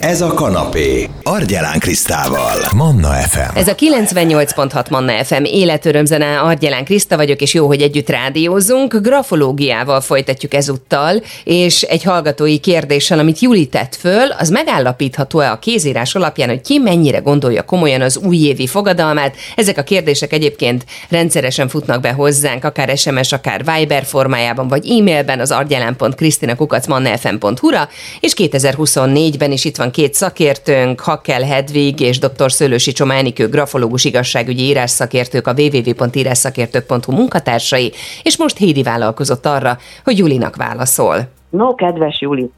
Ez a kanapé. Argyelán Krisztával. Manna FM. Ez a 98.6 Manna FM életörömzene, Argyelán Kriszta vagyok, és jó, hogy együtt rádiózunk. Grafológiával folytatjuk ezúttal, és egy hallgatói kérdéssel, amit Juli tett föl, az megállapítható-e a kézírás alapján, hogy ki mennyire gondolja komolyan az újévi fogadalmát. Ezek a kérdések egyébként rendszeresen futnak be hozzánk, akár SMS, akár Viber formájában, vagy e-mailben az argyelán.krisztinakukacmannafm.hu-ra, és 2024-ben is itt van két szakértőnk, Hakkel Hedvig és dr. Szőlősi Csománikő grafológus igazságügyi írásszakértők a www.írásszakértők.hu munkatársai, és most Hédi vállalkozott arra, hogy Julinak válaszol. No, kedves Juli,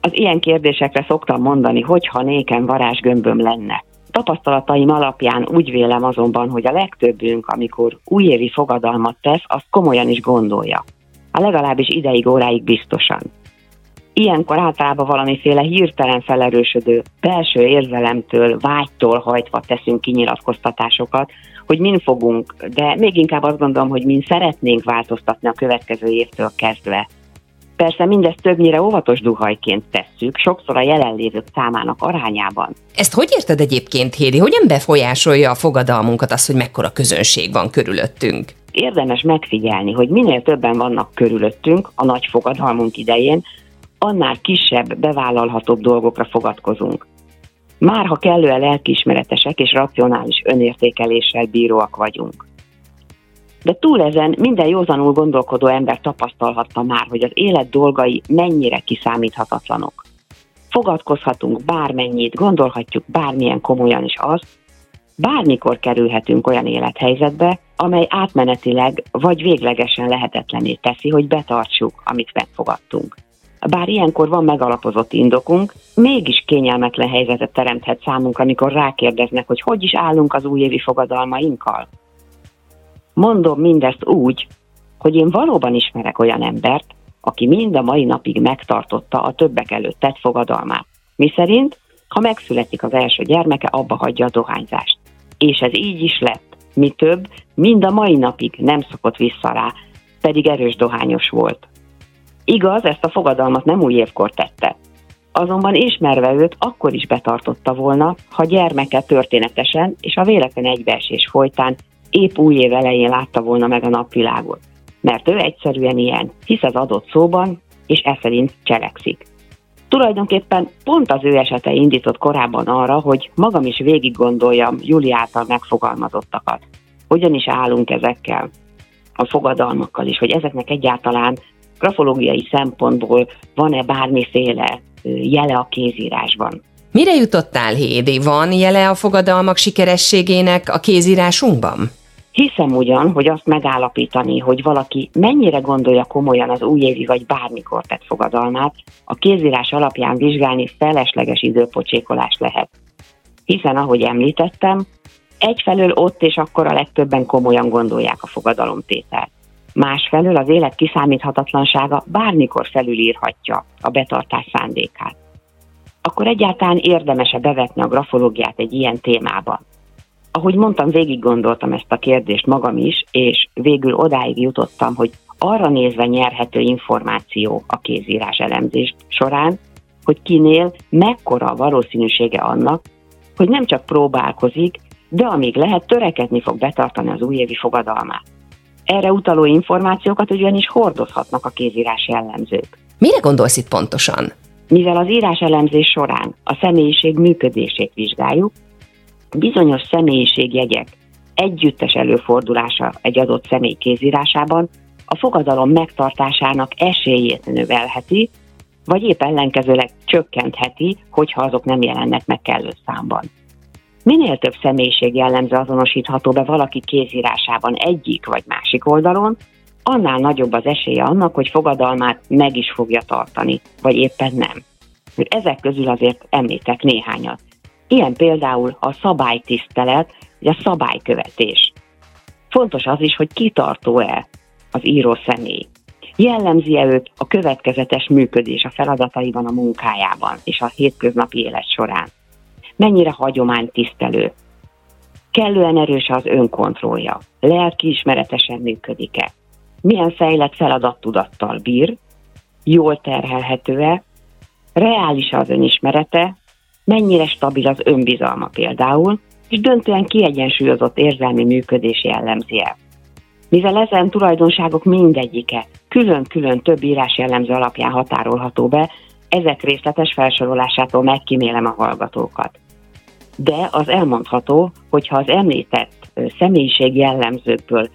az ilyen kérdésekre szoktam mondani, hogyha nékem varázsgömböm lenne. Tapasztalataim alapján úgy vélem azonban, hogy a legtöbbünk, amikor újévi fogadalmat tesz, azt komolyan is gondolja. A legalábbis ideig, óráig biztosan. Ilyenkor általában valamiféle hirtelen felerősödő belső érzelemtől, vágytól hajtva teszünk kinyilatkoztatásokat, hogy min fogunk, de még inkább azt gondolom, hogy min szeretnénk változtatni a következő évtől kezdve. Persze mindezt többnyire óvatos duhajként tesszük, sokszor a jelenlévők számának arányában. Ezt hogy érted egyébként, Hédi? Hogyan befolyásolja a fogadalmunkat az, hogy mekkora közönség van körülöttünk? Érdemes megfigyelni, hogy minél többen vannak körülöttünk a nagy fogadalmunk idején, annál kisebb, bevállalhatóbb dolgokra fogadkozunk. Már ha kellően lelkiismeretesek és racionális önértékeléssel bíróak vagyunk. De túl ezen minden józanul gondolkodó ember tapasztalhatta már, hogy az élet dolgai mennyire kiszámíthatatlanok. Fogadkozhatunk bármennyit, gondolhatjuk bármilyen komolyan is azt, bármikor kerülhetünk olyan élethelyzetbe, amely átmenetileg vagy véglegesen lehetetlené teszi, hogy betartsuk, amit megfogadtunk. Bár ilyenkor van megalapozott indokunk, mégis kényelmetlen helyzetet teremthet számunkra, amikor rákérdeznek, hogy hogy is állunk az újévi fogadalmainkkal. Mondom mindezt úgy, hogy én valóban ismerek olyan embert, aki mind a mai napig megtartotta a többek előtt tett fogadalmát. Mi szerint, ha megszületik az első gyermeke, abba hagyja a dohányzást. És ez így is lett. Mi több, mind a mai napig nem szokott vissza rá, pedig erős dohányos volt. Igaz, ezt a fogadalmat nem új évkor tette. Azonban ismerve őt akkor is betartotta volna, ha gyermeke történetesen és a véletlen egybeesés folytán épp új év elején látta volna meg a napvilágot. Mert ő egyszerűen ilyen, hisz az adott szóban, és e szerint cselekszik. Tulajdonképpen pont az ő esete indított korábban arra, hogy magam is végig gondoljam Júli által megfogalmazottakat. Hogyan is állunk ezekkel, a fogadalmakkal is, hogy ezeknek egyáltalán grafológiai szempontból van-e bármiféle jele a kézírásban. Mire jutottál, Hédi? Van jele a fogadalmak sikerességének a kézírásunkban? Hiszem ugyan, hogy azt megállapítani, hogy valaki mennyire gondolja komolyan az újévi vagy bármikor tett fogadalmát, a kézírás alapján vizsgálni felesleges időpocsékolás lehet. Hiszen, ahogy említettem, egyfelől ott és akkor a legtöbben komolyan gondolják a fogadalomtételt. Másfelől az élet kiszámíthatatlansága bármikor felülírhatja a betartás szándékát. Akkor egyáltalán érdemese bevetni a grafológiát egy ilyen témában. Ahogy mondtam, végig gondoltam ezt a kérdést magam is, és végül odáig jutottam, hogy arra nézve nyerhető információ a kézírás elemzés során, hogy kinél mekkora a valószínűsége annak, hogy nem csak próbálkozik, de amíg lehet, törekedni fog betartani az újévi fogadalmát. Erre utaló információkat ugyanis hordozhatnak a kézírás jellemzők. Mire gondolsz itt pontosan? Mivel az írás elemzés során a személyiség működését vizsgáljuk, bizonyos személyiségjegyek együttes előfordulása egy adott személy kézírásában a fogadalom megtartásának esélyét növelheti, vagy épp ellenkezőleg csökkentheti, hogyha azok nem jelennek meg kellő számban. Minél több személyiség jellemző azonosítható be valaki kézírásában egyik vagy másik oldalon, annál nagyobb az esélye annak, hogy fogadalmát meg is fogja tartani, vagy éppen nem. Ezek közül azért említek néhányat. Ilyen például a szabálytisztelet, vagy a szabálykövetés. Fontos az is, hogy kitartó-e az író személy. Jellemzi-e őt a következetes működés a feladataiban, a munkájában és a hétköznapi élet során mennyire hagyománytisztelő, kellően erős az önkontrollja, lelkiismeretesen működik-e, milyen fejlett feladattudattal bír, jól terhelhető-e, reális az önismerete, mennyire stabil az önbizalma például, és döntően kiegyensúlyozott érzelmi működés jellemzi -e. Mivel ezen tulajdonságok mindegyike külön-külön több írás jellemző alapján határolható be, ezek részletes felsorolásától megkímélem a hallgatókat. De az elmondható, hogy ha az említett személyiség jellemzőkből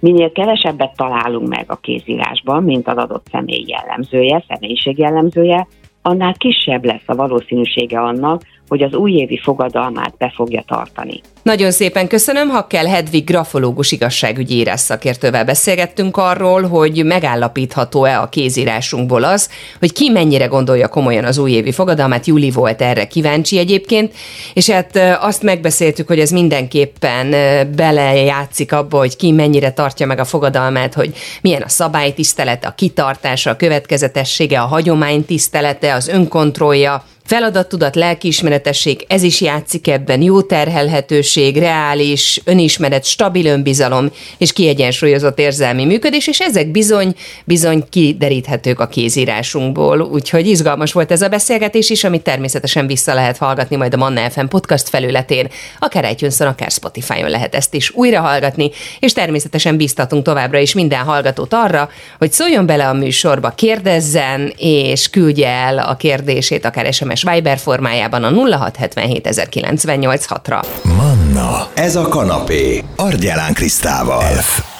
minél kevesebbet találunk meg a kézírásban, mint az adott személy jellemzője, személyiség jellemzője, annál kisebb lesz a valószínűsége annak, hogy az újévi fogadalmát be fogja tartani. Nagyon szépen köszönöm, ha kell Hedvig grafológus igazságügyi írás szakértővel beszélgettünk arról, hogy megállapítható-e a kézírásunkból az, hogy ki mennyire gondolja komolyan az újévi fogadalmát. Júli volt erre kíváncsi egyébként, és hát azt megbeszéltük, hogy ez mindenképpen belejátszik abba, hogy ki mennyire tartja meg a fogadalmát, hogy milyen a szabálytisztelete, a kitartása, a következetessége, a hagyomány tisztelete, az önkontrollja, Feladattudat, lelkiismeretesség, ez is játszik ebben, jó terhelhetőség, reális, önismeret, stabil önbizalom és kiegyensúlyozott érzelmi működés, és ezek bizony, bizony kideríthetők a kézírásunkból. Úgyhogy izgalmas volt ez a beszélgetés is, amit természetesen vissza lehet hallgatni majd a Manna FM podcast felületén, akár itunes akár Spotify-on lehet ezt is újra hallgatni, és természetesen biztatunk továbbra is minden hallgatót arra, hogy szóljon bele a műsorba, kérdezzen, és küldje el a kérdését, akár SMS SMS Viber formájában a 0677 ra Manna, ez a kanapé, Argyelán Krisztával. F.